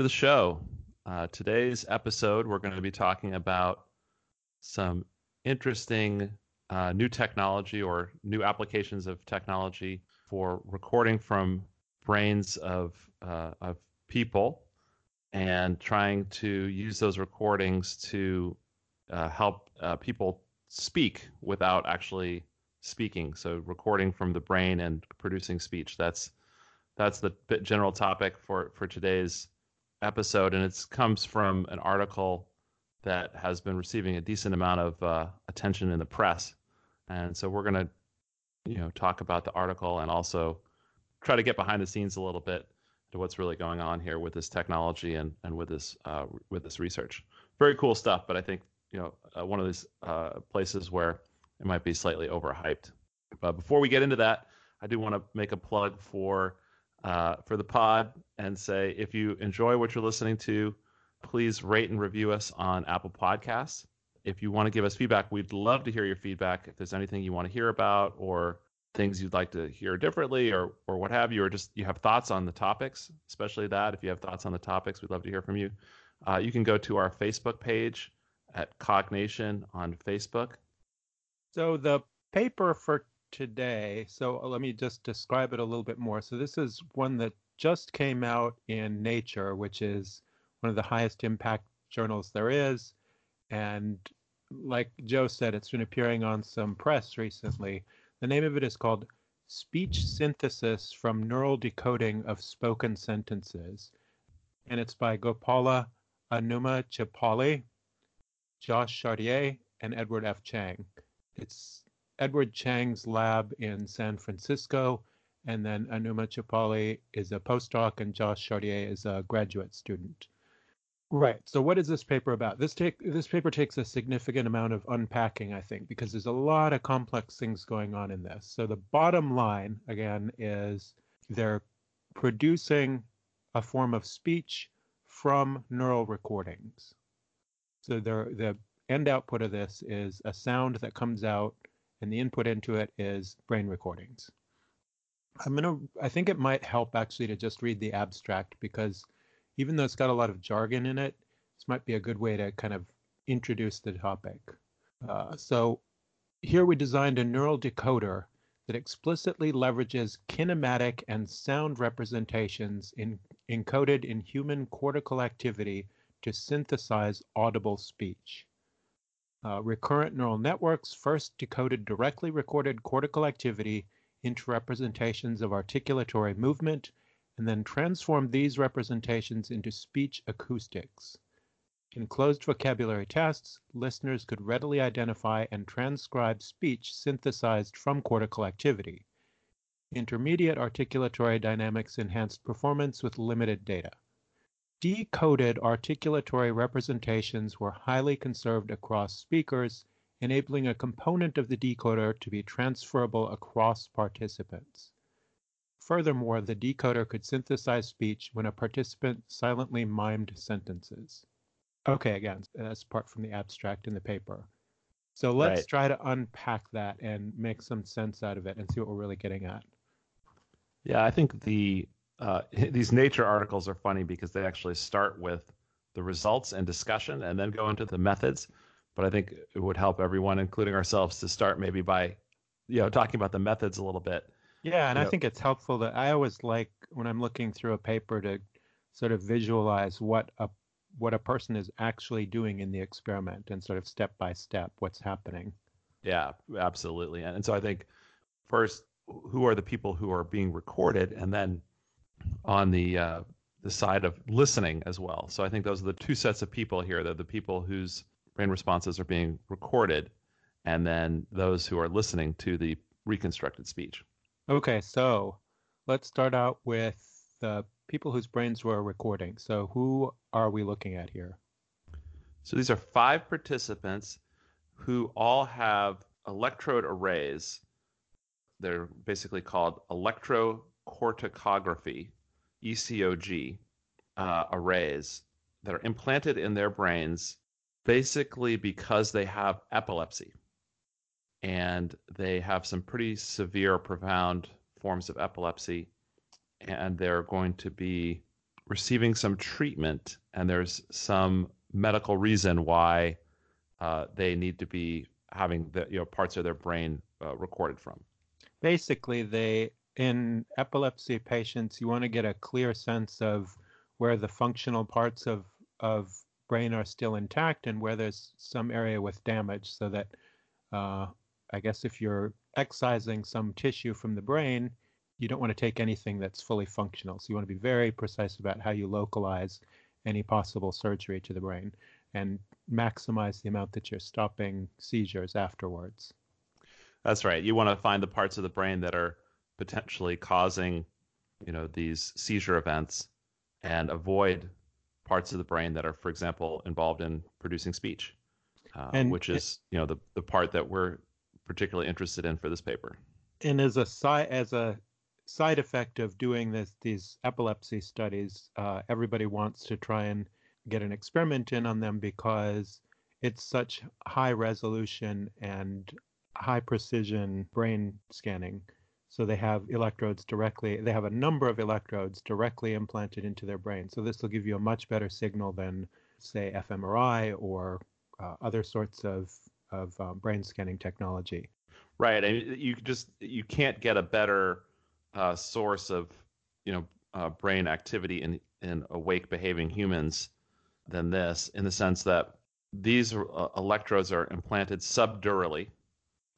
to the show. Uh, today's episode, we're going to be talking about some interesting uh, new technology or new applications of technology for recording from brains of uh, of people and trying to use those recordings to uh, help uh, people speak without actually speaking. So recording from the brain and producing speech. That's that's the general topic for for today's episode, and it comes from an article that has been receiving a decent amount of uh, attention in the press. And so we're going to, you know, talk about the article and also try to get behind the scenes a little bit to what's really going on here with this technology and, and with this uh, with this research. Very cool stuff, but I think you know uh, one of these uh, places where it might be slightly overhyped. But before we get into that, I do want to make a plug for uh, for the pod and say if you enjoy what you're listening to, please rate and review us on Apple Podcasts. If you want to give us feedback, we'd love to hear your feedback. If there's anything you want to hear about or things you'd like to hear differently or or what have you, or just you have thoughts on the topics, especially that. If you have thoughts on the topics, we'd love to hear from you. Uh, you can go to our Facebook page at Cognation on Facebook. So the paper for today, so uh, let me just describe it a little bit more. So this is one that just came out in Nature, which is one of the highest impact journals there is. And like Joe said, it's been appearing on some press recently. The name of it is called Speech Synthesis from Neural Decoding of Spoken Sentences. And it's by Gopala Anumanchipalli, Josh Chartier, and Edward F. Chang. It's Edward Chang's lab in San Francisco, and then Anumanchipalli is a postdoc, and Josh Chartier is a graduate student. Right. So what is this paper about? This take this paper takes a significant amount of unpacking, I think, because there's a lot of complex things going on in this. So the bottom line again is they're producing a form of speech from neural recordings. So the the end output of this is a sound that comes out and the input into it is brain recordings. I'm to I think it might help actually to just read the abstract because even though it's got a lot of jargon in it, this might be a good way to kind of introduce the topic. Uh, so here we designed a neural decoder that explicitly leverages kinematic and sound representations in, encoded in human cortical activity to synthesize audible speech. Uh, recurrent neural networks first decoded directly recorded cortical activity into representations of articulatory movement and then transformed these representations into speech acoustics. In closed vocabulary tests, listeners could readily identify and transcribe speech synthesized from cortical activity. Intermediate articulatory dynamics enhanced performance with limited data. Decoded articulatory representations were highly conserved across speakers, enabling a component of the decoder to be transferable across participants. Furthermore, the decoder could synthesize speech when a participant silently mimed sentences. Okay, again, that's part from the abstract in the paper. So let's right. try to unpack that and make some sense out of it and see what we're really getting at. Yeah, I think the uh, these nature articles are funny because they actually start with the results and discussion and then go into the methods. But I think it would help everyone, including ourselves, to start maybe by you know talking about the methods a little bit yeah, and I think it's helpful that I always like when I'm looking through a paper to sort of visualize what a what a person is actually doing in the experiment and sort of step by step what's happening. Yeah, absolutely. And, and so I think first, who are the people who are being recorded, and then on the uh, the side of listening as well. So I think those are the two sets of people here. They're the people whose brain responses are being recorded, and then those who are listening to the reconstructed speech. Okay, so let's start out with the people whose brains were recording. So who are we looking at here? So these are five participants who all have electrode arrays. They're basically called electrocorticography, ECOG, uh, arrays that are implanted in their brains basically because they have epilepsy and they have some pretty severe, profound forms of epilepsy, and they're going to be receiving some treatment and there's some medical reason why uh, they need to be having the you know parts of their brain uh, recorded from. Basically, they in epilepsy patients, you want to get a clear sense of where the functional parts of of brain are still intact and where there's some area with damage, so that uh, I guess if you're excising some tissue from the brain, you don't want to take anything that's fully functional. So you want to be very precise about how you localize any possible surgery to the brain and maximize the amount that you're stopping seizures afterwards. That's right. You want to find the parts of the brain that are potentially causing, you know, these seizure events and avoid parts of the brain that are, for example, involved in producing speech, uh, and which is, you know, the, the part that we're particularly interested in for this paper. And as a side as a side effect of doing this these epilepsy studies, uh, everybody wants to try and get an experiment in on them because it's such high resolution and high precision brain scanning. So they have electrodes directly, they have a number of electrodes directly implanted into their brain. So this will give you a much better signal than, say, fMRI or uh, other sorts of, of uh, brain scanning technology. Right. And you just, you can't get a better uh, source of, you know, uh, brain activity in, in awake behaving humans than this in the sense that these uh, electrodes are implanted subdurally.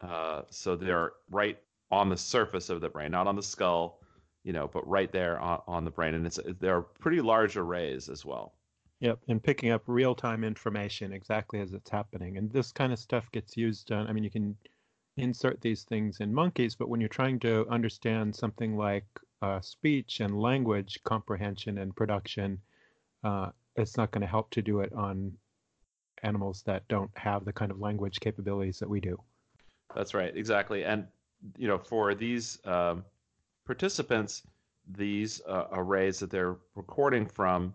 Uh, so they're right on the surface of the brain, not on the skull, you know, but right there on, on the brain. And it's there are pretty large arrays as well. Yep, and picking up real time information exactly as it's happening. And this kind of stuff gets used on, I mean, you can insert these things in monkeys, but when you're trying to understand something like uh, speech and language comprehension and production, uh, it's not going to help to do it on animals that don't have the kind of language capabilities that we do. That's right, exactly. And you know, for these um, participants, these uh, arrays that they're recording from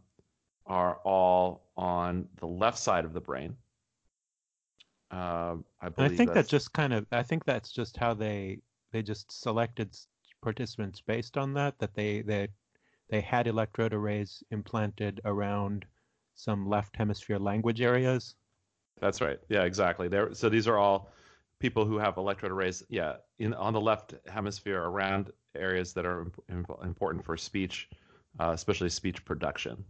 are all on the left side of the brain. Uh, I, I think that just kind of I think that's just how they they just selected participants based on that that they they they had electrode arrays implanted around some left hemisphere language areas. That's right. Yeah, exactly. There. So these are all people who have electrode arrays. Yeah, in on the left hemisphere around areas that are imp- important for speech, uh, especially speech production.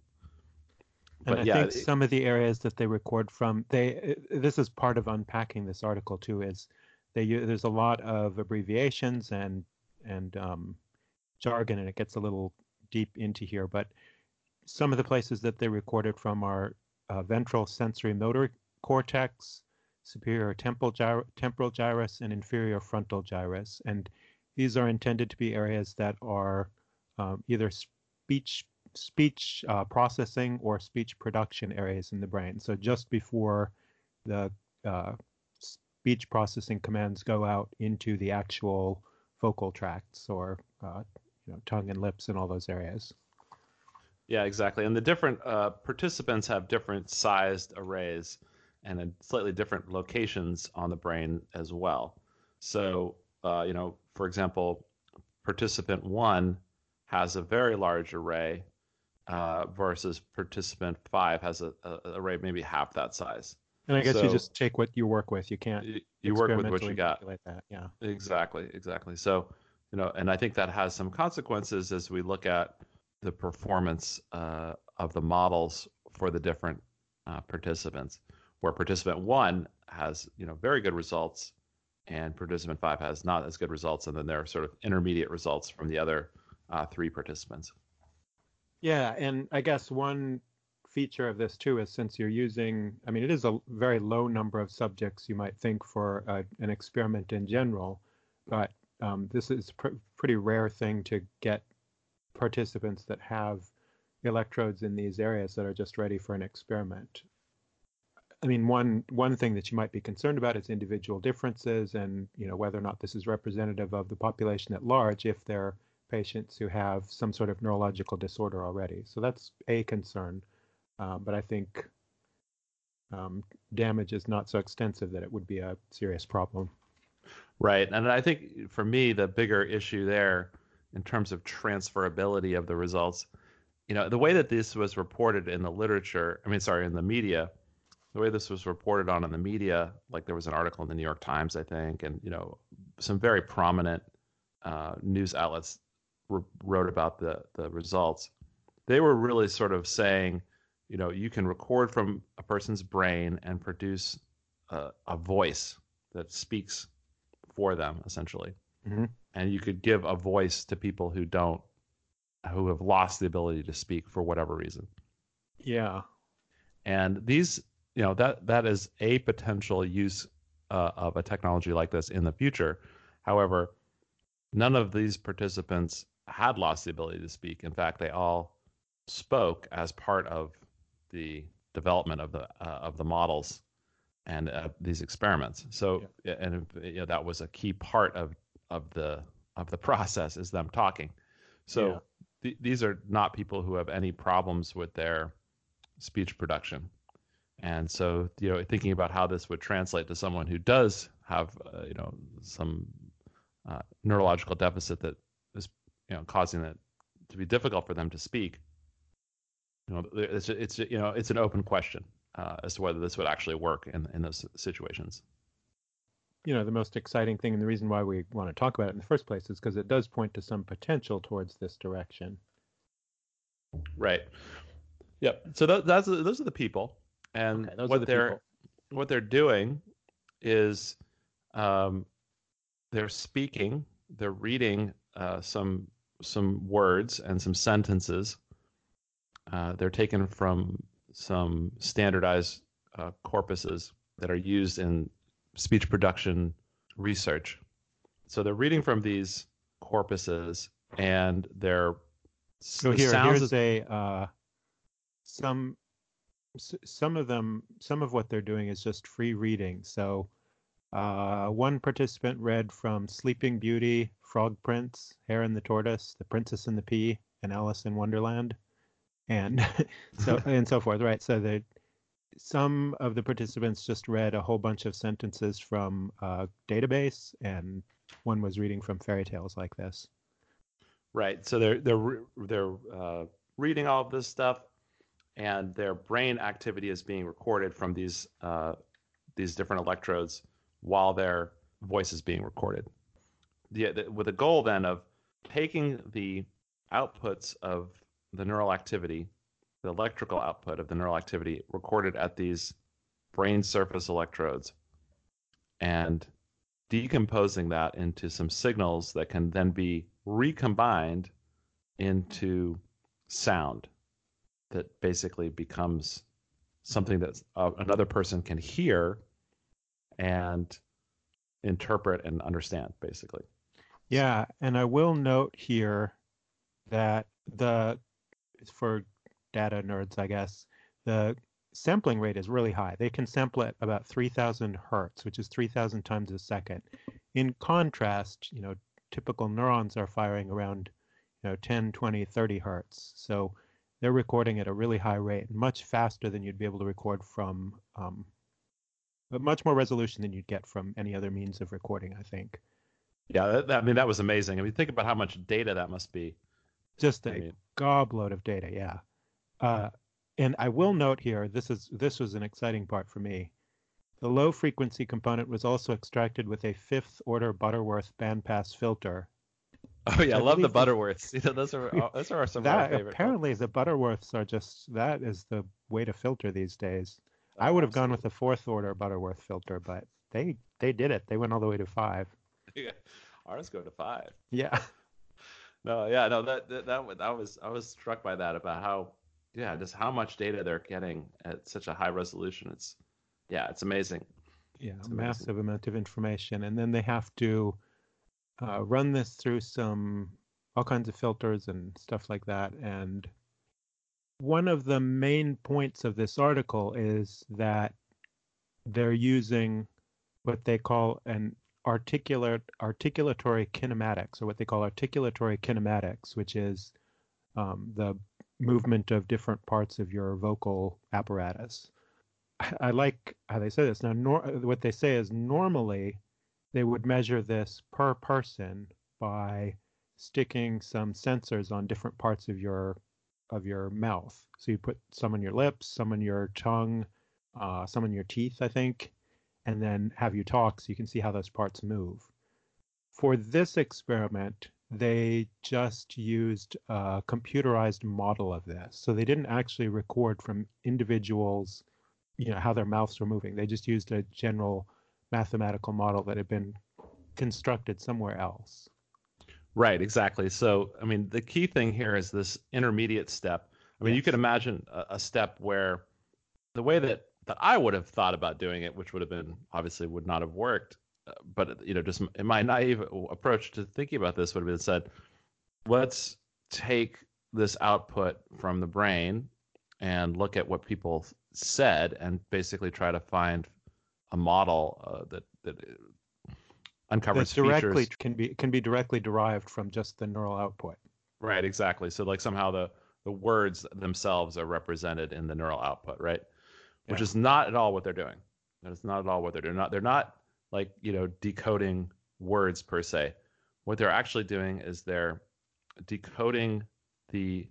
And but I yeah, think it, some of the areas that they record from, they this is part of unpacking this article too. Is they there's a lot of abbreviations and and um, jargon, and it gets a little deep into here, but some of the places that they recorded from are uh, ventral sensory motor cortex, superior temporal, temporal gyrus, and inferior frontal gyrus. And these are intended to be areas that are um, either speech speech uh, processing or speech production areas in the brain. So just before the uh, speech processing commands go out into the actual vocal tracts or uh, you know, tongue and lips and all those areas. Yeah, exactly. And the different uh, participants have different sized arrays and in slightly different locations on the brain as well. So, uh, you know, for example, participant one has a very large array uh, versus participant five has a, a, array maybe half that size. And I guess so, you just take what you work with. You can't. You, you work with what you got. That. Yeah. Exactly. Exactly. So you know, and I think that has some consequences as we look at the performance uh, of the models for the different uh, participants. Where participant one has you know very good results, and participant five has not as good results, and then there are sort of intermediate results from the other uh, three participants. Yeah, and I guess one feature of this too is since you're using, I mean, it is a very low number of subjects you might think for a, an experiment in general, but um, this is a pr- pretty rare thing to get participants that have electrodes in these areas that are just ready for an experiment. I mean, one one thing that you might be concerned about is individual differences, and you know whether or not this is representative of the population at large. If they're patients who have some sort of neurological disorder already, so that's a concern. Um, but I think um, damage is not so extensive that it would be a serious problem. Right. And I think for me, the bigger issue there in terms of transferability of the results you know, the way that this was reported in the literature, I mean, sorry, in the media, the way this was reported on in the media, like there was an article in the New York Times, I think, and you know, some very prominent uh, news outlets re- wrote about the the results. They were really sort of saying, you know, you can record from a person's brain and produce a, a voice that speaks for them, essentially, mm-hmm. and you could give a voice to people who don't, who have lost the ability to speak for whatever reason. Yeah, and these you know that that is a potential use uh, of a technology like this in the future. However, none of these participants had lost the ability to speak. In fact, they all spoke as part of the development of the uh, of the models and uh, these experiments. So, yeah. and you know, that was a key part of of the of the process is them talking. So, yeah. th- these are not people who have any problems with their speech production. And so, you know, thinking about how this would translate to someone who does have, uh, you know, some uh, neurological deficit that is, you know, causing it to be difficult for them to speak. You know, it's it's you know it's an open question uh, as to whether this would actually work in in those situations. You know, the most exciting thing and the reason why we want to talk about it in the first place is because it does point to some potential towards this direction. Right. Yep. So th- that's those are the people and okay, what the they're people. what they're doing is um, they're speaking, they're reading uh, some some words and some sentences. Uh, they're taken from some standardized uh, corpuses that are used in speech production research. So they're reading from these corpuses, and they're so here, here's a uh, some some of them, some of what they're doing is just free reading. So uh, one participant read from Sleeping Beauty, Frog Prince, Hare and the Tortoise, The Princess and the Pea, and Alice in Wonderland, and so and so forth. Right. So that some of the participants just read a whole bunch of sentences from a database, and one was reading from fairy tales like this. Right. So they're they're they're uh, reading all of this stuff and their brain activity is being recorded from these uh, these different electrodes while their voice is being recorded. The, the, with a goal then of taking the outputs of the neural activity, the electrical output of the neural activity recorded at these brain surface electrodes, and decomposing that into some signals that can then be recombined into sound that basically becomes something that uh, another person can hear and interpret and understand basically. Yeah and i will note here that the for data nerds i guess the sampling rate is really high. They can sample at about 3000 hertz which is 3000 times a second. In contrast you know typical neurons are firing around you know 10 20 30 hertz. So they're recording at a really high rate, much faster than you'd be able to record from, um, but much more resolution than you'd get from any other means of recording, I think. Yeah, that, that, I mean that was amazing. I mean, think about how much data that must be. Just a I mean, gobload of data, yeah. Uh, and I will note here, this is this was an exciting part for me. The low frequency component was also extracted with a fifth order Butterworth bandpass filter Oh yeah, I, love the Butterworths. You know, those are uh, those are some that, of my favorite. Apparently, the Butterworths are just that is the way to filter these days. Oh, I would have gone with the fourth order Butterworth filter, but they they did it. They went all the way to five. Yeah, ours go to five. Yeah. No, yeah, no, that that that, that was I was struck by that about how yeah, just how much data they're getting at such a high resolution. It's yeah, it's amazing. Yeah, it's amazing. massive amount of information, and then they have to uh, run this through some all kinds of filters and stuff like that. And one of the main points of this article is that they're using what they call an articulate articulatory kinematics, or what they call articulatory kinematics, which is um, the movement of different parts of your vocal apparatus. I, like how they say this. Now, nor- what they say is normally they would measure this per person by sticking some sensors on different parts of your of your mouth. So you put some on your lips, some on your tongue, uh, some on your teeth, I think, and then have you talk so you can see how those parts move. For this experiment, they just used a computerized model of this. So they didn't actually record from individuals, you know, how their mouths were moving. They just used a general mathematical model that had been constructed somewhere else. Right, exactly. So, I mean, the key thing here is this intermediate step. I mean, yes. you could imagine a, a, step where the way that that I would have thought about doing it, which would have been obviously would not have worked, uh, but you know, just in my naive approach to thinking about this would have been said, let's take this output from the brain and look at what people said and basically try to find a model uh, that that uncovers that directly features. can be can be directly derived from just the neural output. Right, exactly. So like somehow the the words themselves are represented in the neural output, right? Which yeah. is not at all what they're doing. That is not at all what they're doing. Not they're not like you know decoding words per se. What they're actually doing is they're decoding the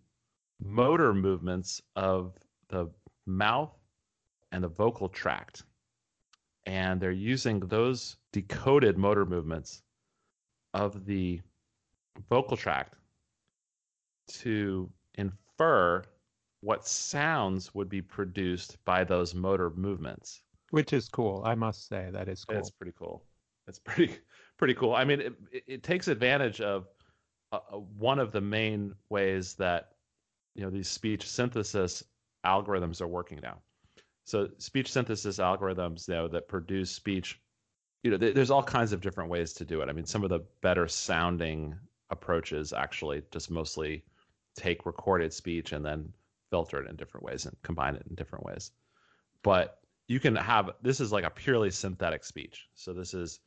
motor movements of the mouth and the vocal tract and they're using those decoded motor movements of the vocal tract to infer what sounds would be produced by those motor movements. Which is cool. I must say that is cool. It's pretty cool. It's pretty pretty cool. I mean, it, it, takes advantage of uh, uh, one of the main ways that you know these speech synthesis algorithms are working now. So speech synthesis algorithms, though that produce speech, you know, th- there's all kinds of different ways to do it. I mean, some of the better sounding approaches actually just mostly take recorded speech and then filter it in different ways and combine it in different ways. But you can have this is like a purely synthetic speech. So this is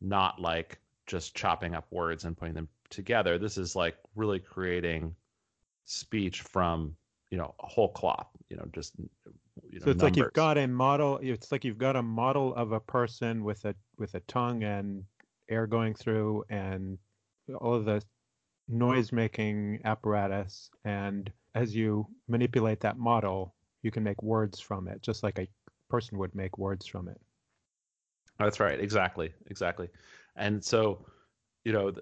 not like just chopping up words and putting them together. This is like really creating speech from, you know, a whole cloth, you know, just you know, so it's numbers. like you've got a model. It's like you've got a model of a person with a with a tongue and air going through and all of the noise making apparatus. And as you manipulate that model, you can make words from it, just like a person would make words from it. That's right. Exactly. Exactly. And so, you know,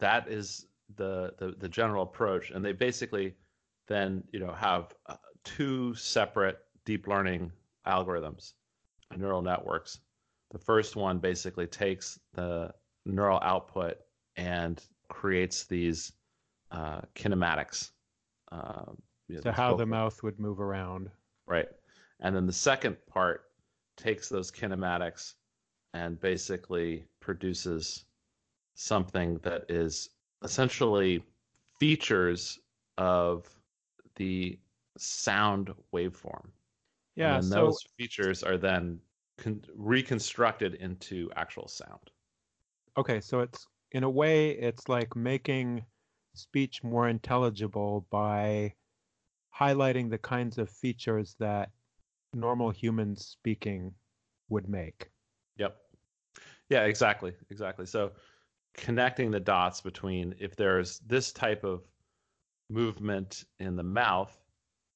that is the, the the general approach. And they basically then you know have uh, two separate deep learning algorithms, neural networks. The first one basically takes the neural output and creates these uh, kinematics. Uh, you know, so how the mouth would move around. Right. And then the second part takes those kinematics and basically produces something that is essentially features of the sound waveform. Yeah, and so, those features are then con- reconstructed into actual sound. Okay, so it's in a way it's like making speech more intelligible by highlighting the kinds of features that normal human speaking would make. Yep. Yeah, exactly. Exactly. So connecting the dots between if there's this type of movement in the mouth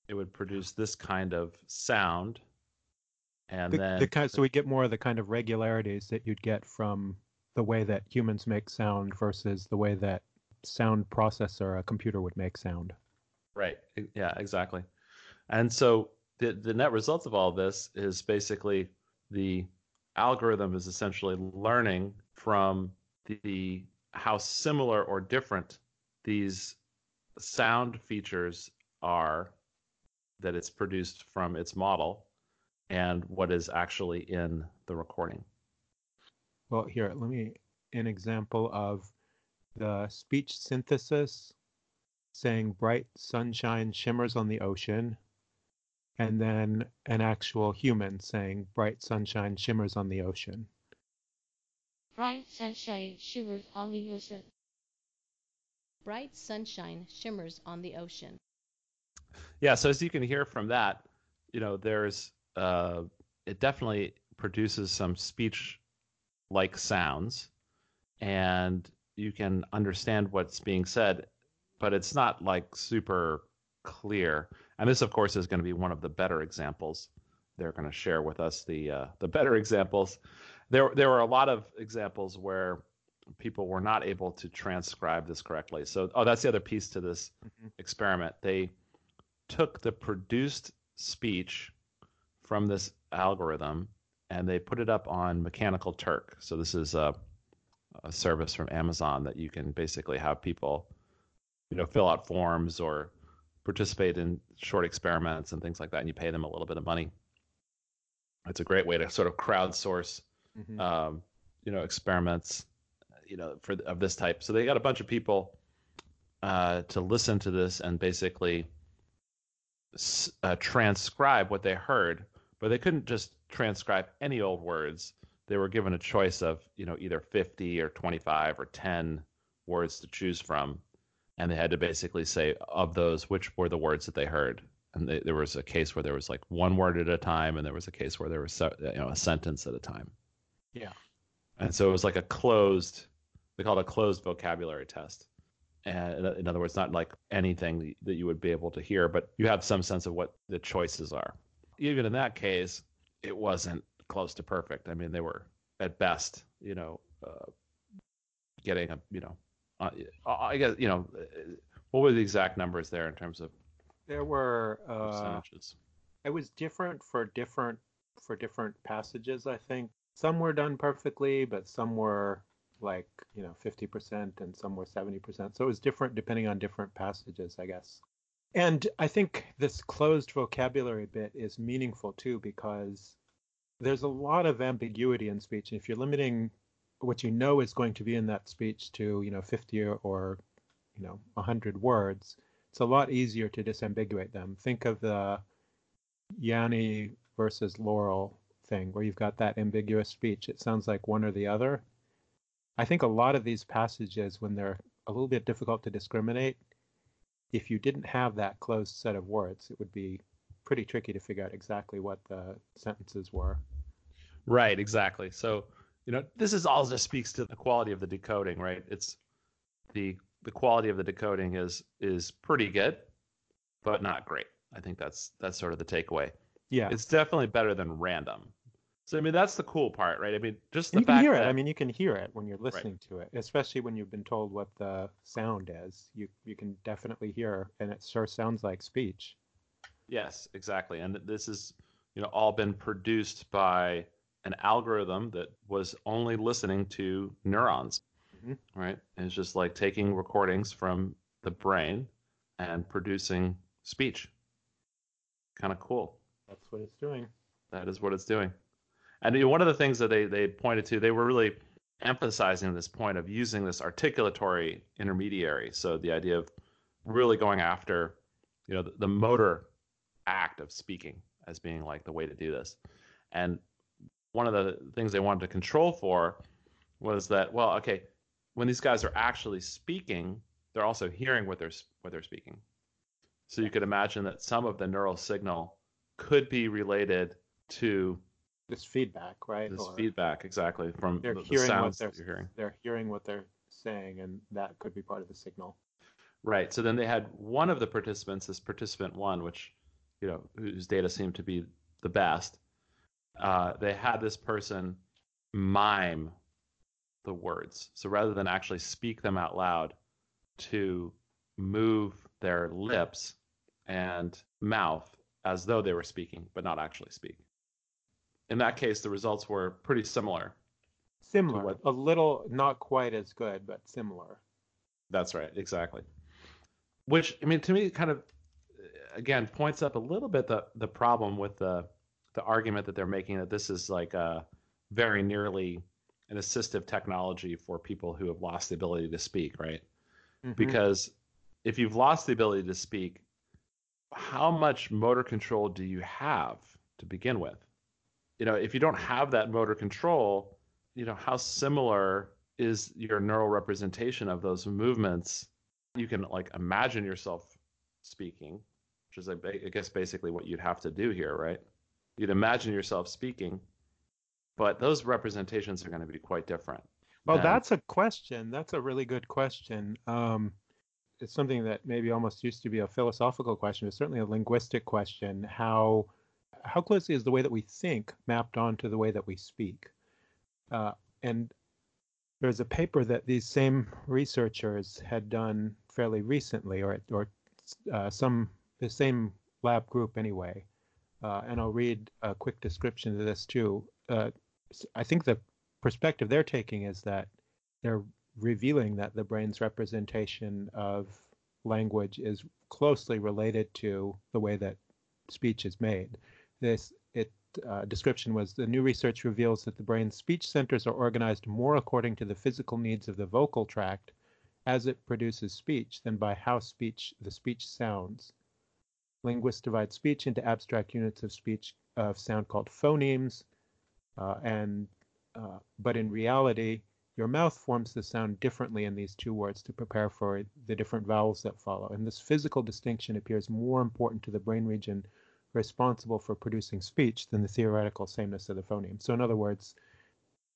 it would produce this kind of sound and the, then the kind, so we get more of the kind of regularities that you'd get from the way that humans make sound versus the way that sound processor a computer would make sound. Right yeah exactly. And so the, the net result of all this is basically the algorithm is essentially learning from the how similar or different these sound features are that it's produced from its model and what is actually in the recording. Well, here, let me an example of the speech synthesis saying bright sunshine shimmers on the ocean, and then an actual human saying bright sunshine shimmers on the ocean. Bright sunshine shimmers on the ocean. Bright sunshine shimmers on the ocean yeah so as you can hear from that you know there's uh it definitely produces some speech like sounds and you can understand what's being said but it's not like super clear. And this, of course, is going to be one of the better examples. They're going to share with us the uh, the better examples. There there were a lot of examples where people were not able to transcribe this correctly. So, oh, that's the other piece to this Mhm. experiment. They took the produced speech from this algorithm and they put it up on Mechanical Turk. So this is a, a service from Amazon that you can basically have people, you know, fill out forms or participate in short experiments and things like that, and you pay them a little bit of money. It's a great way to sort of crowdsource, Mhm. um, you know, experiments, you know, for of this type. So they got a bunch of people uh, to listen to this and basically uh, transcribe what they heard, but they couldn't just transcribe any old words. They were given a choice of, you know, either 50 or 25 or 10 words to choose from, and they had to basically say of those which were the words that they heard. And they, there was a case where there was like one word at a time, and there was a case where there was you know a sentence at a time. Yeah. And so it was like a closed, they call it a closed vocabulary test. And in other words, not like anything that you would be able to hear, but you have some sense of what the choices are. Even in that case, it wasn't close to perfect. I mean, they were at best, you know, uh, getting a, you know, uh, I guess, you know, uh, what were the exact numbers there in terms of There were uh, percentages? it was different for different for different passages. I think some were done perfectly, but some were like you know 50% and some were 70%. So it was different depending on different passages, I guess. And I think this closed vocabulary bit is meaningful too because there's a lot of ambiguity in speech. and If you're limiting what you know is going to be in that speech to you know 50 or, you know 100 words, it's a lot easier to disambiguate them. Think of the Yanny versus Laurel thing where you've got that ambiguous speech. It sounds like one or the other. I think a lot of these passages, when they're a little bit difficult to discriminate, if you didn't have that closed set of words, it would be pretty tricky to figure out exactly what the sentences were. Right, exactly. So, you know, this is all just speaks to the quality of the decoding, right? It's the the quality of the decoding is is pretty good, but not great. I think that's that's sort of the takeaway. Yeah. It's definitely better than random. So I mean, that's the cool part, right? I mean, just the you can hear that it. I mean, you can hear it when you're listening to it, especially when you've been told what the sound is. You you can definitely hear, and it sure sounds like speech. Yes, exactly. And this is, you know, all been produced by an algorithm that was only listening to neurons, Mhm. right? And it's just like taking recordings from the brain and producing speech. Kind of cool. That's what it's doing. That is what it's doing. And one of the things that they, they pointed to, they were really emphasizing this point of using this articulatory intermediary. So the idea of really going after, you know, the, the motor act of speaking as being like the way to do this. And one of the things they wanted to control for was that, well, okay, when these guys are actually speaking, they're also hearing what they're what they're speaking. So you could imagine that some of the neural signal could be related to This feedback, right? this Or feedback exactly from they're the, the hearing what sounds they're that you're hearing. they're hearing what they're saying, and that could be part of the signal. Right. So then they had one of the participants, this participant one, which you know whose data seemed to be the best. Uh, they had this person mime the words. So rather than actually speak them out loud, to move their lips and mouth as though they were speaking, but not actually speak. In that case, the results were pretty similar. Similar, what- a little, not quite as good, but similar. That's right, exactly. Which I mean, to me, kind of again points up a little bit the the problem with the the argument that they're making that this is like a very nearly an assistive technology for people who have lost the ability to speak, right? Mhm. Because if you've lost the ability to speak, how much motor control do you have to begin with? You know, if you don't have that motor control, you know, how similar is your neural representation of those movements? You can like imagine yourself speaking, which is, I I guess, basically what you'd have to do here, right? You'd imagine yourself speaking, but those representations are going to be quite different. Well, than- that's a question. That's a really good question. Um, it's something that maybe almost used to be a philosophical question. It's certainly a linguistic question. How how closely is the way that we think mapped onto the way that we speak? Uh, and there's a paper that these same researchers had done fairly recently, or or uh, some the same lab group anyway. Uh, and I'll read a quick description of this too. Uh, I think the perspective they're taking is that they're revealing that the brain's representation of language is closely related to the way that speech is made. This it uh, description was the new research reveals that the brain's speech centers are organized more according to the physical needs of the vocal tract as it produces speech than by how speech the speech sounds. Linguists divide speech into abstract units of speech of sound called phonemes, uh, and uh, but in reality, your mouth forms the sound differently in these two words to prepare for the different vowels that follow. And this physical distinction appears more important to the brain region responsible for producing speech than the theoretical sameness of the phoneme. So, in other words,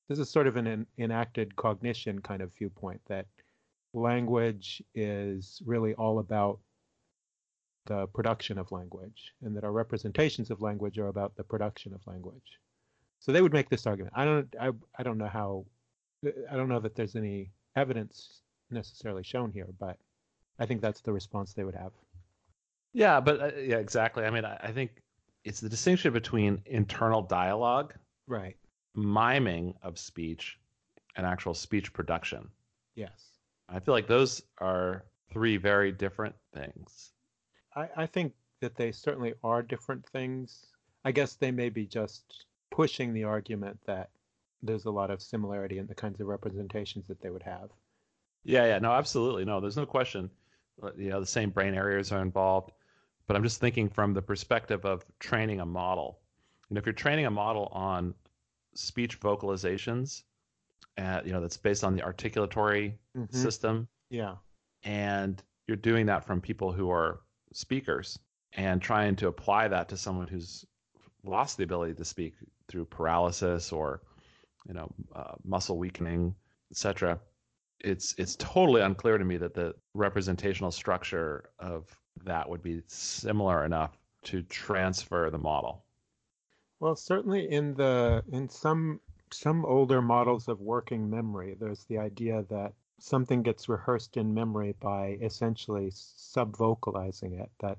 this is sort of an enacted cognition kind of viewpoint that language is really all about the production of language, and that our representations of language are about the production of language. So they would make this argument. I don't. I, I don't know how. I don't know that there's any evidence necessarily shown here, but I think that's the response they would have. Yeah, but uh, yeah, exactly. I mean, I, I think it's the distinction between internal dialogue, right, miming of speech, and actual speech production. Yes. I feel like those are three very different things. I, I think that they certainly are different things. I guess they may be just pushing the argument that there's a lot of similarity in the kinds of representations that they would have. Yeah, yeah, no, absolutely. No, there's no question. You know, the same brain areas are involved but I'm just thinking from the perspective of training a model. And if you're training a model on speech vocalizations, uh, you know, that's based on the articulatory mm-hmm. system. Yeah. And you're doing that from people who are speakers and trying to apply that to someone who's lost the ability to speak through paralysis or, you know, uh, muscle weakening, etc. It's it's totally unclear to me that the representational structure of that would be similar enough to transfer the model. Well, certainly in the in some some older models of working memory, there's the idea that something gets rehearsed in memory by essentially subvocalizing it. That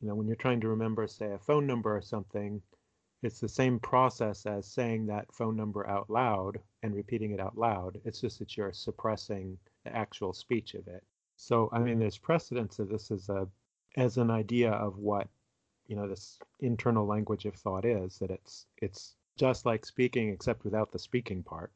you know, when you're trying to remember, say, a phone number or something, it's the same process as saying that phone number out loud and repeating it out loud. It's just that you're suppressing the actual speech of it. So, I mean, there's precedence that this is a as an idea of what you know this internal language of thought is that it's it's just like speaking except without the speaking part.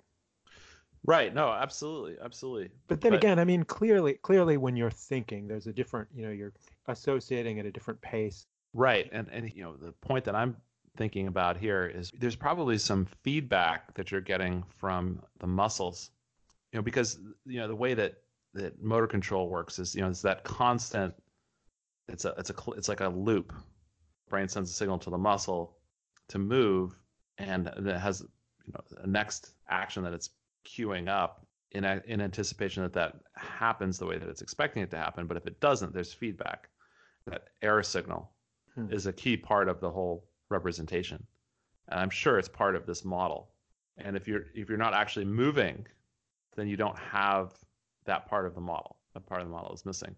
Right. No absolutely. Absolutely. But then but, again i mean clearly clearly when you're thinking there's a different you know you're associating at a different pace. Right. And and you know the point that i'm thinking about here is there's probably some feedback that you're getting from the muscles you know because you know the way that that motor control works is you know it's that constant it's a it's a it's like a loop. Brain sends a signal to the muscle to move, and it has you know a next action that it's queuing up in in anticipation that that happens the way that it's expecting it to happen. But if it doesn't, there's feedback. That error signal hmm. is a key part of the whole representation, and I'm sure it's part of this model. And if you're if you're not actually moving, then you don't have that part of the model. That part of the model is missing.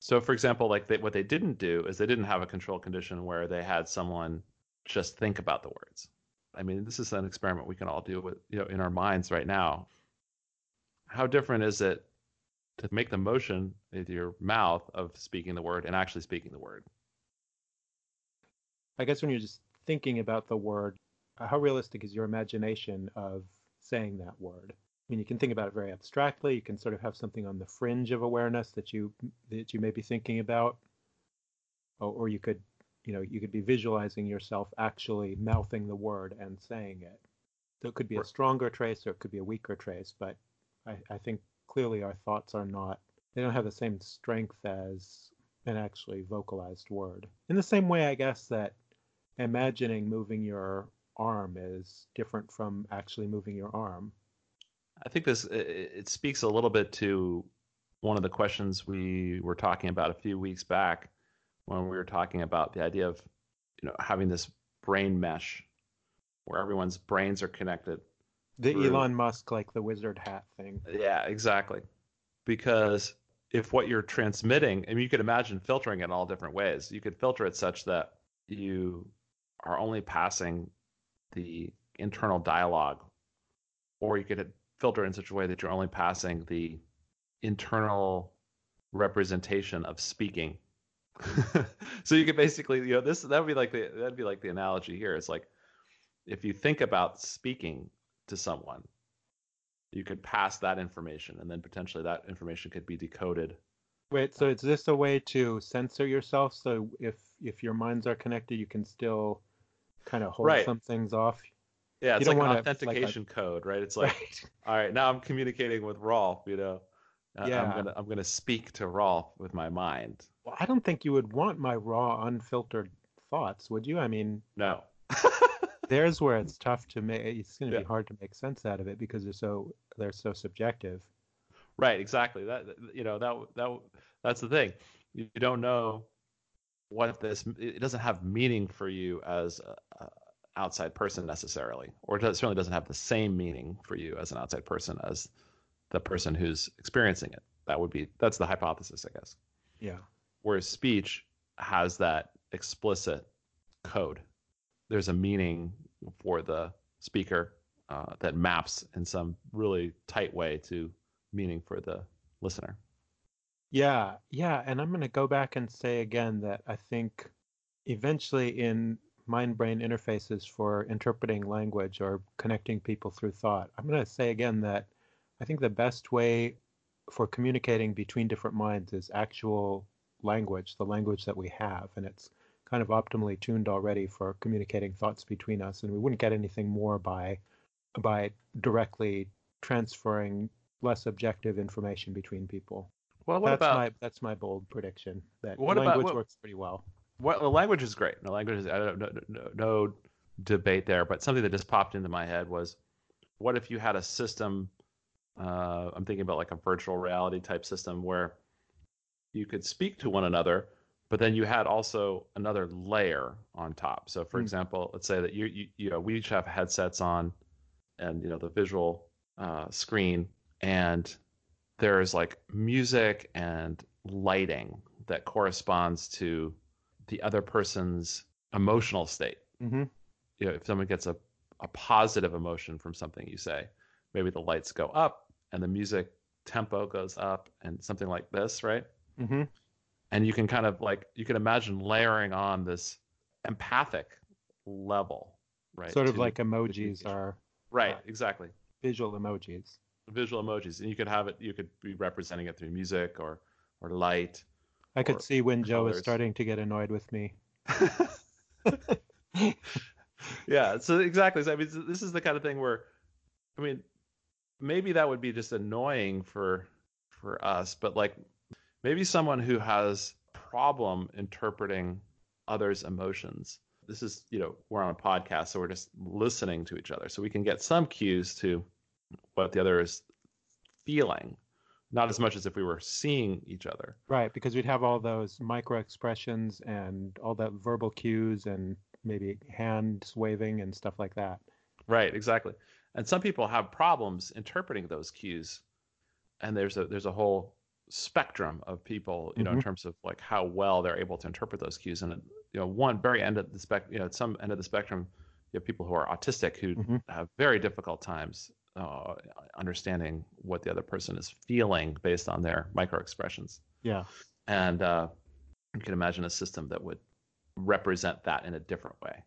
So, for example, like they, what they didn't do is they didn't have a control condition where they had someone just think about the words. I mean, this is an experiment we can all do with you know in our minds right now. How different is it to make the motion with your mouth of speaking the word and actually speaking the word? I guess when you're just thinking about the word, how realistic is your imagination of saying that word? I mean, you can think about it very abstractly. You can sort of have something on the fringe of awareness that you that you may be thinking about, or, or you could, you know, you could be visualizing yourself actually mouthing the word and saying it. So it could be a stronger trace or it could be a weaker trace, but I, I think clearly our thoughts are not they don't have the same strength as an actually vocalized word. In the same way, I guess that imagining moving your arm is different from actually moving your arm. I think this it, speaks a little bit to one of the questions we were talking about a few weeks back when we were talking about the idea of you know having this brain mesh where everyone's brains are connected. The through- Elon Musk, like the wizard hat thing. Yeah, exactly. Because if what you're transmitting, I mean, you could imagine filtering it in all different ways. You could filter it such that you are only passing the internal dialogue, or you could filter in such a way that you're only passing the internal representation of speaking. so you could basically, you know, this that would be like the that'd be like the analogy here. It's like if you think about speaking to someone, you could pass that information, and then potentially that information could be decoded. Wait, so is this a way to censor yourself? So if if your minds are connected, you can still kind of hold Right. some things off. Yeah, it's like an wanna- like a- authentication code, right? It's like, Right. all right, now I'm communicating with Rolf. You know, yeah. I'm gonna I'm gonna speak to Rolf with my mind. Well, I don't think you would want my raw, unfiltered thoughts, would you? I mean, No. there's where it's tough to make. It's going to Yeah. be hard to make sense out of it because they're so they're so subjective. Right, exactly. That you know that that that's the thing. You you don't know what this. It doesn't have meaning for you as a, a outside person necessarily, or it certainly doesn't have the same meaning for you as an outside person as the person who's experiencing it. That would be that's the hypothesis, I guess. Yeah. Whereas speech has that explicit code. There's a meaning for the speaker uh, that maps in some really tight way to meaning for the listener. Yeah, yeah, and I'm going to go back and say again that I think eventually in mind-brain interfaces for interpreting language or connecting people through thought, I'm going to say again that I think the best way for communicating between different minds is actual language, the language that we have, and it's kind of optimally tuned already for communicating thoughts between us, and we wouldn't get anything more by by directly transferring less objective information between people Well, what that's about my that's my bold prediction that What about- language what- works pretty well. What the language is great. The language is I don't no, no, no debate there, but something that just popped into my head was what if you had a system uh, I'm thinking about like a virtual reality type system where you could speak to one another, but then you had also another layer on top. So, for Hmm. example, let's say that you, you you know we each have headsets on, and you know the visual uh, screen, and there's like music and lighting that corresponds to the other person's emotional state. Mm-hmm. You know, if someone gets a, a positive emotion from something you say, maybe the lights go up and the music tempo goes up and something like this, right? Mm-hmm. And you can kind of like you can imagine layering on this empathic level, right? Sort of to- like emojis are right, uh, exactly. visual emojis. Visual emojis, and you could have it. You could be representing it through music or or light. I could see when Joe is starting to get annoyed with me. yeah so exactly so i mean this is the kind of thing where i mean maybe that would be just annoying for for us but like maybe someone who has problem interpreting others emotions. This is you know we're on a podcast so we're just listening to each other so we can get some cues to what the other is feeling not as much as if we were seeing each other Right, because we'd have all those micro expressions and all that verbal cues and maybe hands waving and stuff like that. Right, exactly. And some people have problems interpreting those cues. And there's a there's a whole spectrum of people, you know, in Mhm. terms of like how well they're able to interpret those cues. And you know, one very end of the spec, you know, at some end of the spectrum, you have people who are autistic who Mhm. have very difficult times uh, understanding what the other person is feeling based on their micro expressions. Yeah. And uh, you can imagine a system that would represent that in a different way.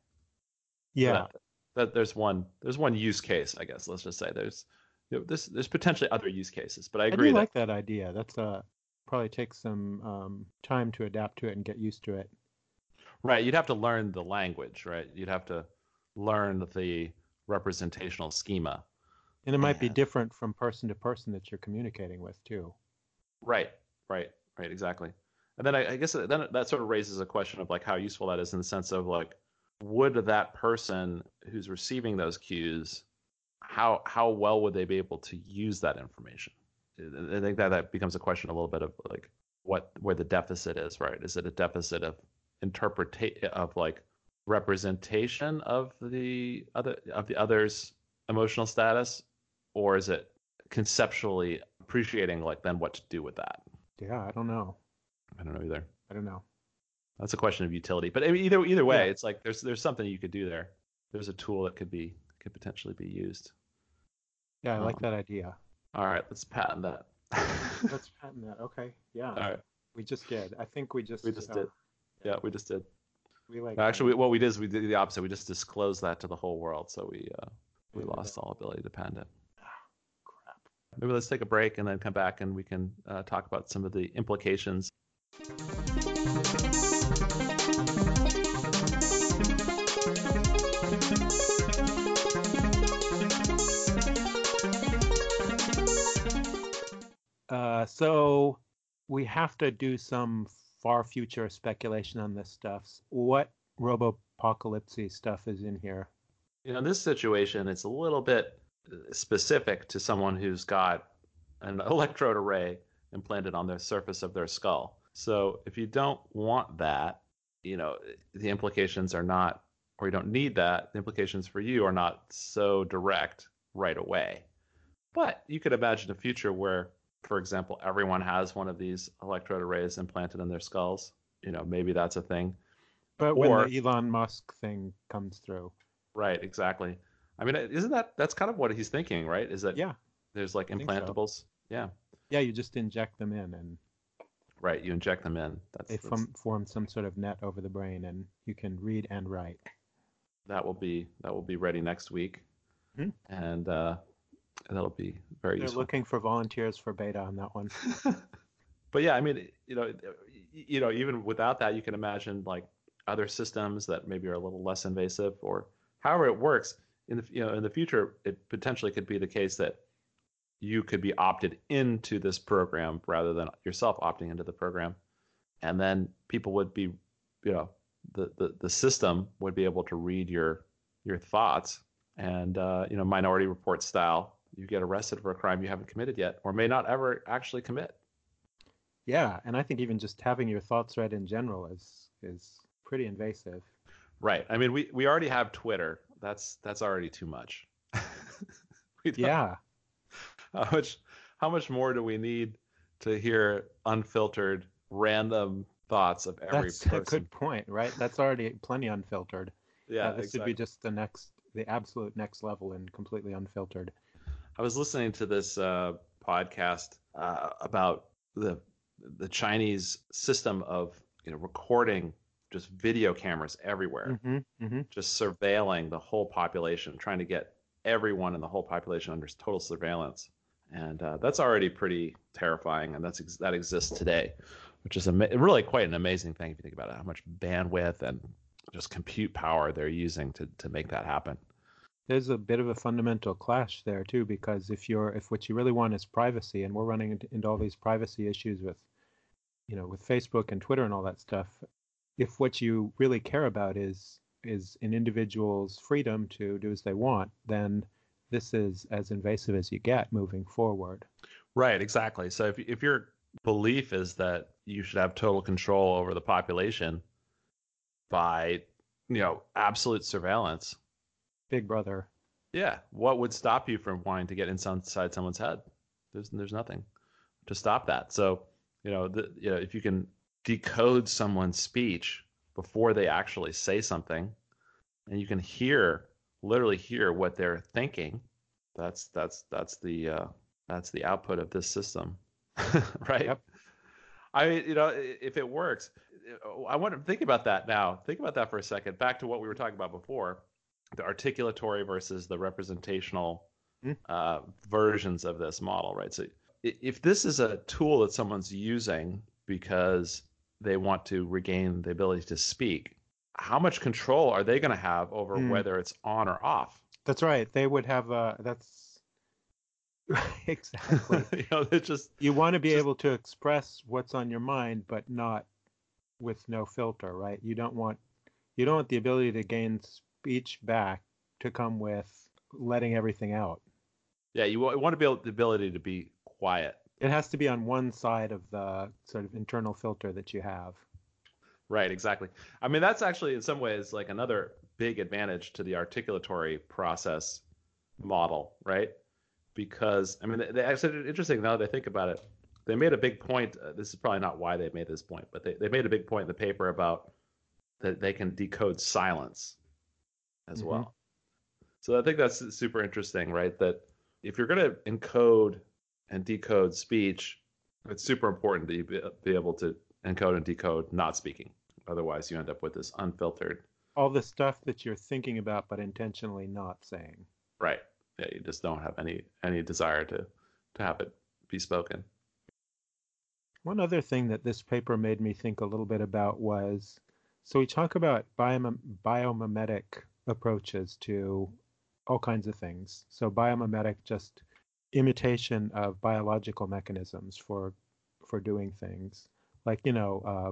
Yeah. That, there's one there's one use case, I guess. Let's just say there's you know, this there's potentially other use cases, but I agree. I do that like that idea. That's uh probably takes some um, time to adapt to it and get used to it. right, you'd have to learn the language, right? You'd have to learn the representational schema. And it might be different from person to person that you're communicating with too. Right, right, right, exactly. And then I, I guess uh, then that sort of raises a question of like how useful that is in the sense of like, would that person who's receiving those cues, how how well would they be able to use that information? I think that that becomes a question a little bit of like what where the deficit is, right? Is it a deficit of interpretation of like representation of the other of the other's emotional status, or is it conceptually appreciating like then what to do with that? Yeah, I don't know. I don't know either. I don't know. That's a question of utility. But I mean, either either way, Yeah. it's like there's there's something you could do there. There's a tool that could be could potentially be used. Yeah, I like Um, that idea. All right, let's patent that. Let's patent that. Okay. Yeah. All right, We just did. I think we just we just uh, did. Yeah, we just did. We like Actually, we, what we did is we did the opposite. We just disclosed that to the whole world, so we uh, we we lost all ability to patent it. Maybe let's take a break and then come back and we can uh, talk about some of the implications. Uh, so we have to do some far future speculation on this stuff. What robopocalypse stuff is in here? You know, in this situation, it's a little bit specific to someone who's got an electrode array implanted on the surface of their skull. So if you don't want that, you know, the implications are not, or you don't need that, the implications for you are not so direct right away. But you could imagine a future where, for example, everyone has one of these electrode arrays implanted in their skulls. You know, maybe that's a thing. But Or- when the Elon Musk thing comes through, Right, exactly. I mean, isn't that that's kind of what he's thinking, right? Is that yeah, there's like so. implantables? Yeah, yeah, you just inject them in and right. You inject them in. That's, they form, form some sort of net over the brain, and you can read and write. that will be that will be ready next week, Mhm. and uh, that'll be very They're useful. looking for volunteers for beta on that one. but yeah, I mean, you know, you know, even without that, you can imagine like other systems that maybe are a little less invasive, or however it works. In the you know in the future, it potentially could be the case that you could be opted into this program rather than yourself opting into the program, and then people would be, you know, the the, the system would be able to read your your thoughts, and uh, you know, Minority Report style, you get arrested for a crime you haven't committed yet, or may not ever actually commit. Yeah, and I think even just having your thoughts read in general is is pretty invasive. Right. I mean, we, we already have Twitter. That's that's already too much. Yeah, How much how much more do we need to hear unfiltered, random thoughts of every that's person? That's a good point, right? That's already plenty unfiltered. yeah, this exactly. would be just the next, the absolute next level and completely unfiltered. I was listening to this uh, podcast uh, about the the Chinese system of you know recording just video cameras everywhere. hmm hmm just surveilling the whole population, trying to get everyone in the whole population under total surveillance, and uh, that's already pretty terrifying, and that's ex- that exists today, which is ama- really quite an amazing thing if you think about it. How much bandwidth and just compute power they're using to to make that happen. There's a bit of a fundamental clash there too, because if you're if what you really want is privacy, and we're running into, into all these privacy issues with, you know, with Facebook and Twitter and all that stuff, if what you really care about is is an individual's freedom to do as they want, then this is as invasive as you get moving forward. Right, exactly. So if if your belief is that you should have total control over the population by, you know, absolute surveillance, Big Brother. Yeah. What would stop you from wanting to get inside someone's head? There's there's nothing to stop that. So, you know, the, you know, if you can decode someone's speech before they actually say something, and you can hear, literally hear what they're thinking, that's that's that's the uh, that's the output of this system, right? Yep. I mean, you know, if it works, I want to think about that now. Think about that for a second. Back to what we were talking about before the articulatory versus the representational Hmm. uh, versions of this model, right? So if this is a tool that someone's using because they want to regain the ability to speak, how much control are they going to have over Hmm. whether it's on or off? That's right. They would have uh that's exactly. you know, just you want to be Just- able to express what's on your mind but not with no filter right you don't want you don't want the ability to gain speech back to come with letting everything out yeah, you want to be able the ability to be quiet It has to be on one side of the sort of internal filter that you have. Right, exactly. I mean, that's actually in some ways like another big advantage to the articulatory process model, right? Because I mean, they actually interesting now that I think about it. They made a big point. Uh, this is probably not why they made this point, but they, they made a big point in the paper about that they can decode silence as Mhm. well. So I think that's super interesting, right? That if you're going to encode and decode speech, it's super important that you be, be able to encode and decode not speaking. Otherwise, you end up with this unfiltered. All the stuff that you're thinking about but intentionally not saying. Right. Yeah, you just don't have any any desire to to have it be spoken. One other thing that this paper made me think a little bit about was so we talk about biom- biomimetic approaches to all kinds of things. So biomimetic just imitation of biological mechanisms for for doing things. Like, you know, uh,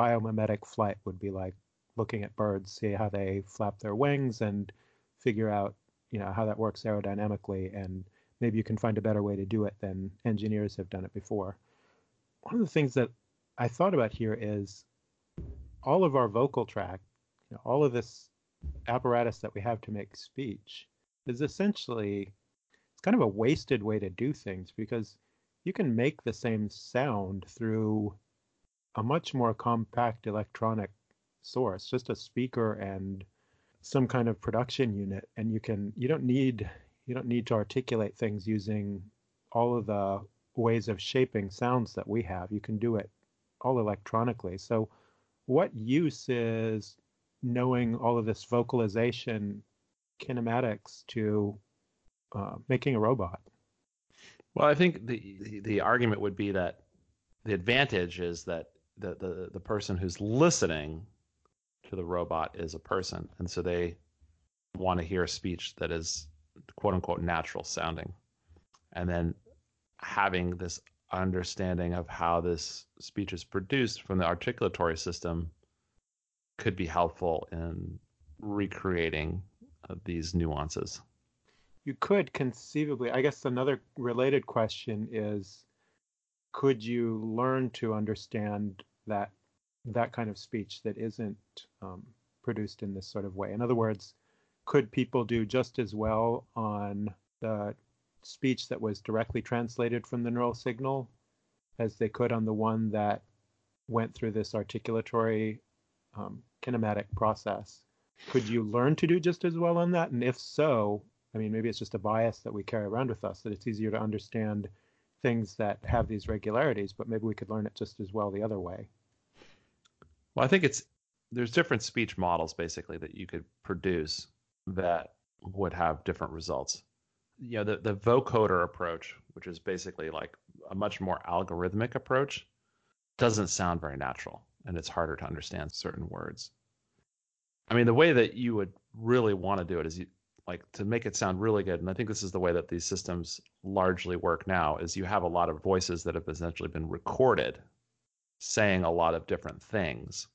biomimetic flight would be like looking at birds, see how they flap their wings and figure out, you know, how that works aerodynamically and maybe you can find a better way to do it than engineers have done it before one of the things that I thought about here is all of our vocal tract, you know, all of this apparatus that we have to make speech is essentially kind of a wasted way to do things because you can make the same sound through a much more compact electronic source, just a speaker and some kind of production unit and you can you don't need you don't need to articulate things using all of the ways of shaping sounds that we have. You can do it all electronically. So, what use is knowing all of this vocalization kinematics to uh, making a robot? Well, I think the, the the argument would be that the advantage is that the, the the person who's listening to the robot is a person, and so they want to hear a speech that is quote unquote natural sounding, and then having this understanding of how this speech is produced from the articulatory system could be helpful in recreating uh, these nuances. You could conceivably, I guess another related question is could you learn to understand that that kind of speech that isn't um, produced in this sort of way? In other words, could people do just as well on the speech that was directly translated from the neural signal as they could on the one that went through this articulatory um, kinematic process. Could you learn to do just as well on that? And if so, I mean, maybe it's just a bias that we carry around with us that it's easier to understand things that have these regularities, but maybe we could learn it just as well the other way. Well, I think it's there's different speech models basically that you could produce that would have different results you know the the vocoder approach, which is basically like a much more algorithmic approach, doesn't sound very natural, and it's harder to understand certain words. I mean, the way that you would really want to do it is you like to make it sound really good, and I think this is the way that these systems largely work now. Is you have a lot of voices that have essentially been recorded, saying a lot of different things,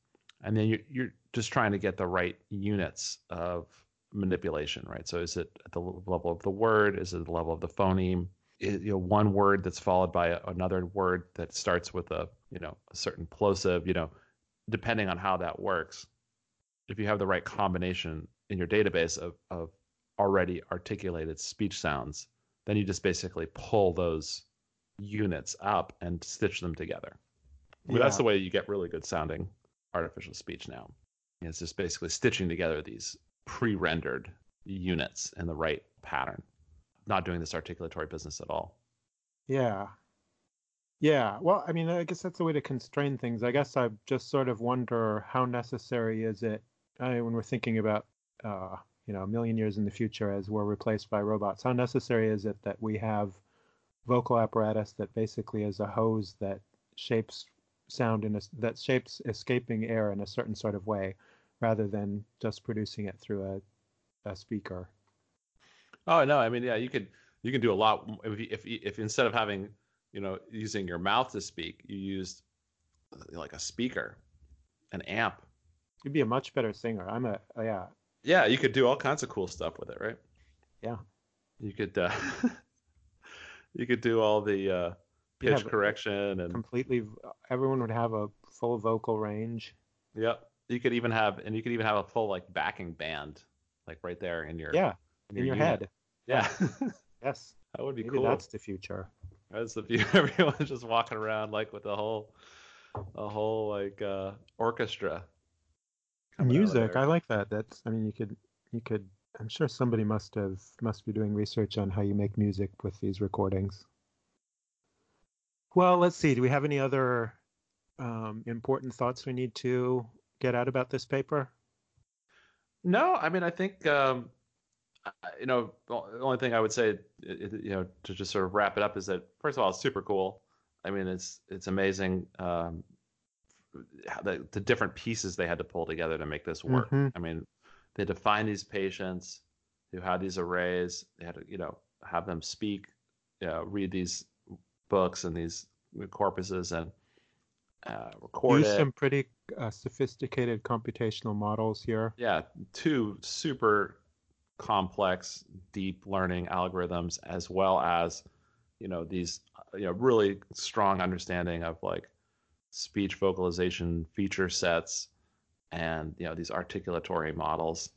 and then you, you're just trying to get the right units of manipulation, right? So is it at the level of the word? Is it the level of the phoneme? Is, you know, one word that's followed by another word that starts with a you know a certain plosive. You know, depending on how that works, if you have the right combination in your database of of already articulated speech sounds, then you just basically pull those units up and stitch them together. I mean, That's the way you get really good sounding artificial speech now. It's just basically stitching together these pre-rendered units in the right pattern. Not doing this articulatory business at all. Yeah. Yeah. Well, I mean, I guess that's the way to constrain things. I guess I just sort of wonder how necessary is it I mean, when we're thinking about, uh, you know, a million years in the future as we're replaced by robots. How necessary is it that we have vocal apparatus that basically is a hose that shapes sound in a that shapes escaping air in a certain sort of way, rather than just producing it through a, a speaker? Oh no, I mean, yeah, you could you can do a lot if if if instead of having you know using your mouth to speak, you used like a speaker, an amp. You'd be a much better singer. I'm a yeah. Yeah, you could do all kinds of cool stuff with it, right? Yeah. You could uh, you could do all the uh, pitch correction and completely. Everyone would have a full vocal range. yep. You could even have and you could even have a full like backing band, like right there in your Yeah, in your unit. head. Yeah, Yes, that would be maybe cool. that's the future. That's the view. Everyone's just walking around like with a whole, a whole like uh, orchestra. Coming out of Music. I like that. That's. I mean, you could. You could. I'm sure somebody must have must be doing research on how you make music with these recordings. Well, let's see. Do we have any other um, important thoughts we need to get out about this paper? No, I mean I think um, you know the only thing I would say, it- it- you know, to just sort of wrap it up is that first of all, it's super cool. I mean, it's it's amazing um, how the the different pieces they had to pull together to make this work. Mhm. I mean, they had to find these patients who had these arrays. They had to you know have them speak, you know, read these books and these corpuses and uh, record Use it. some pretty uh, sophisticated computational models here. yeah, two super complex deep learning algorithms as well as you know these you know really strong understanding of like speech vocalization feature sets and you know these articulatory models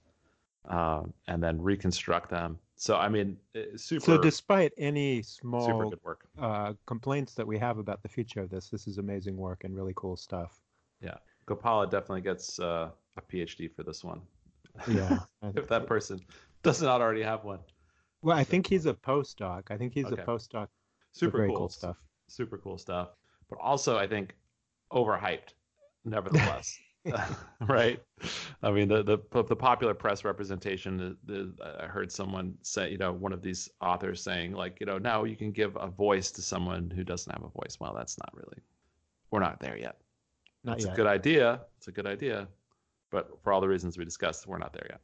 um, and then reconstruct them so i mean eh, super So, despite any super small good work uh, complaints that we have about the future of this, this is amazing work and really cool stuff. yeah gopala definitely gets uh, a phd for this one Yeah. if that person does not already have one Well, I think he's a postdoc. I think he's Okay. a postdoc. super cool. cool stuff. super cool stuff but also i think overhyped nevertheless. Right? I mean the, the the popular press representation the, the, i heard someone say you know one of these authors saying like you know now you can give a voice to someone who doesn't have a voice. Well that's not really we're not there yet. Not it's yet. a good idea. It's a good idea. But for all the reasons we discussed we're not there yet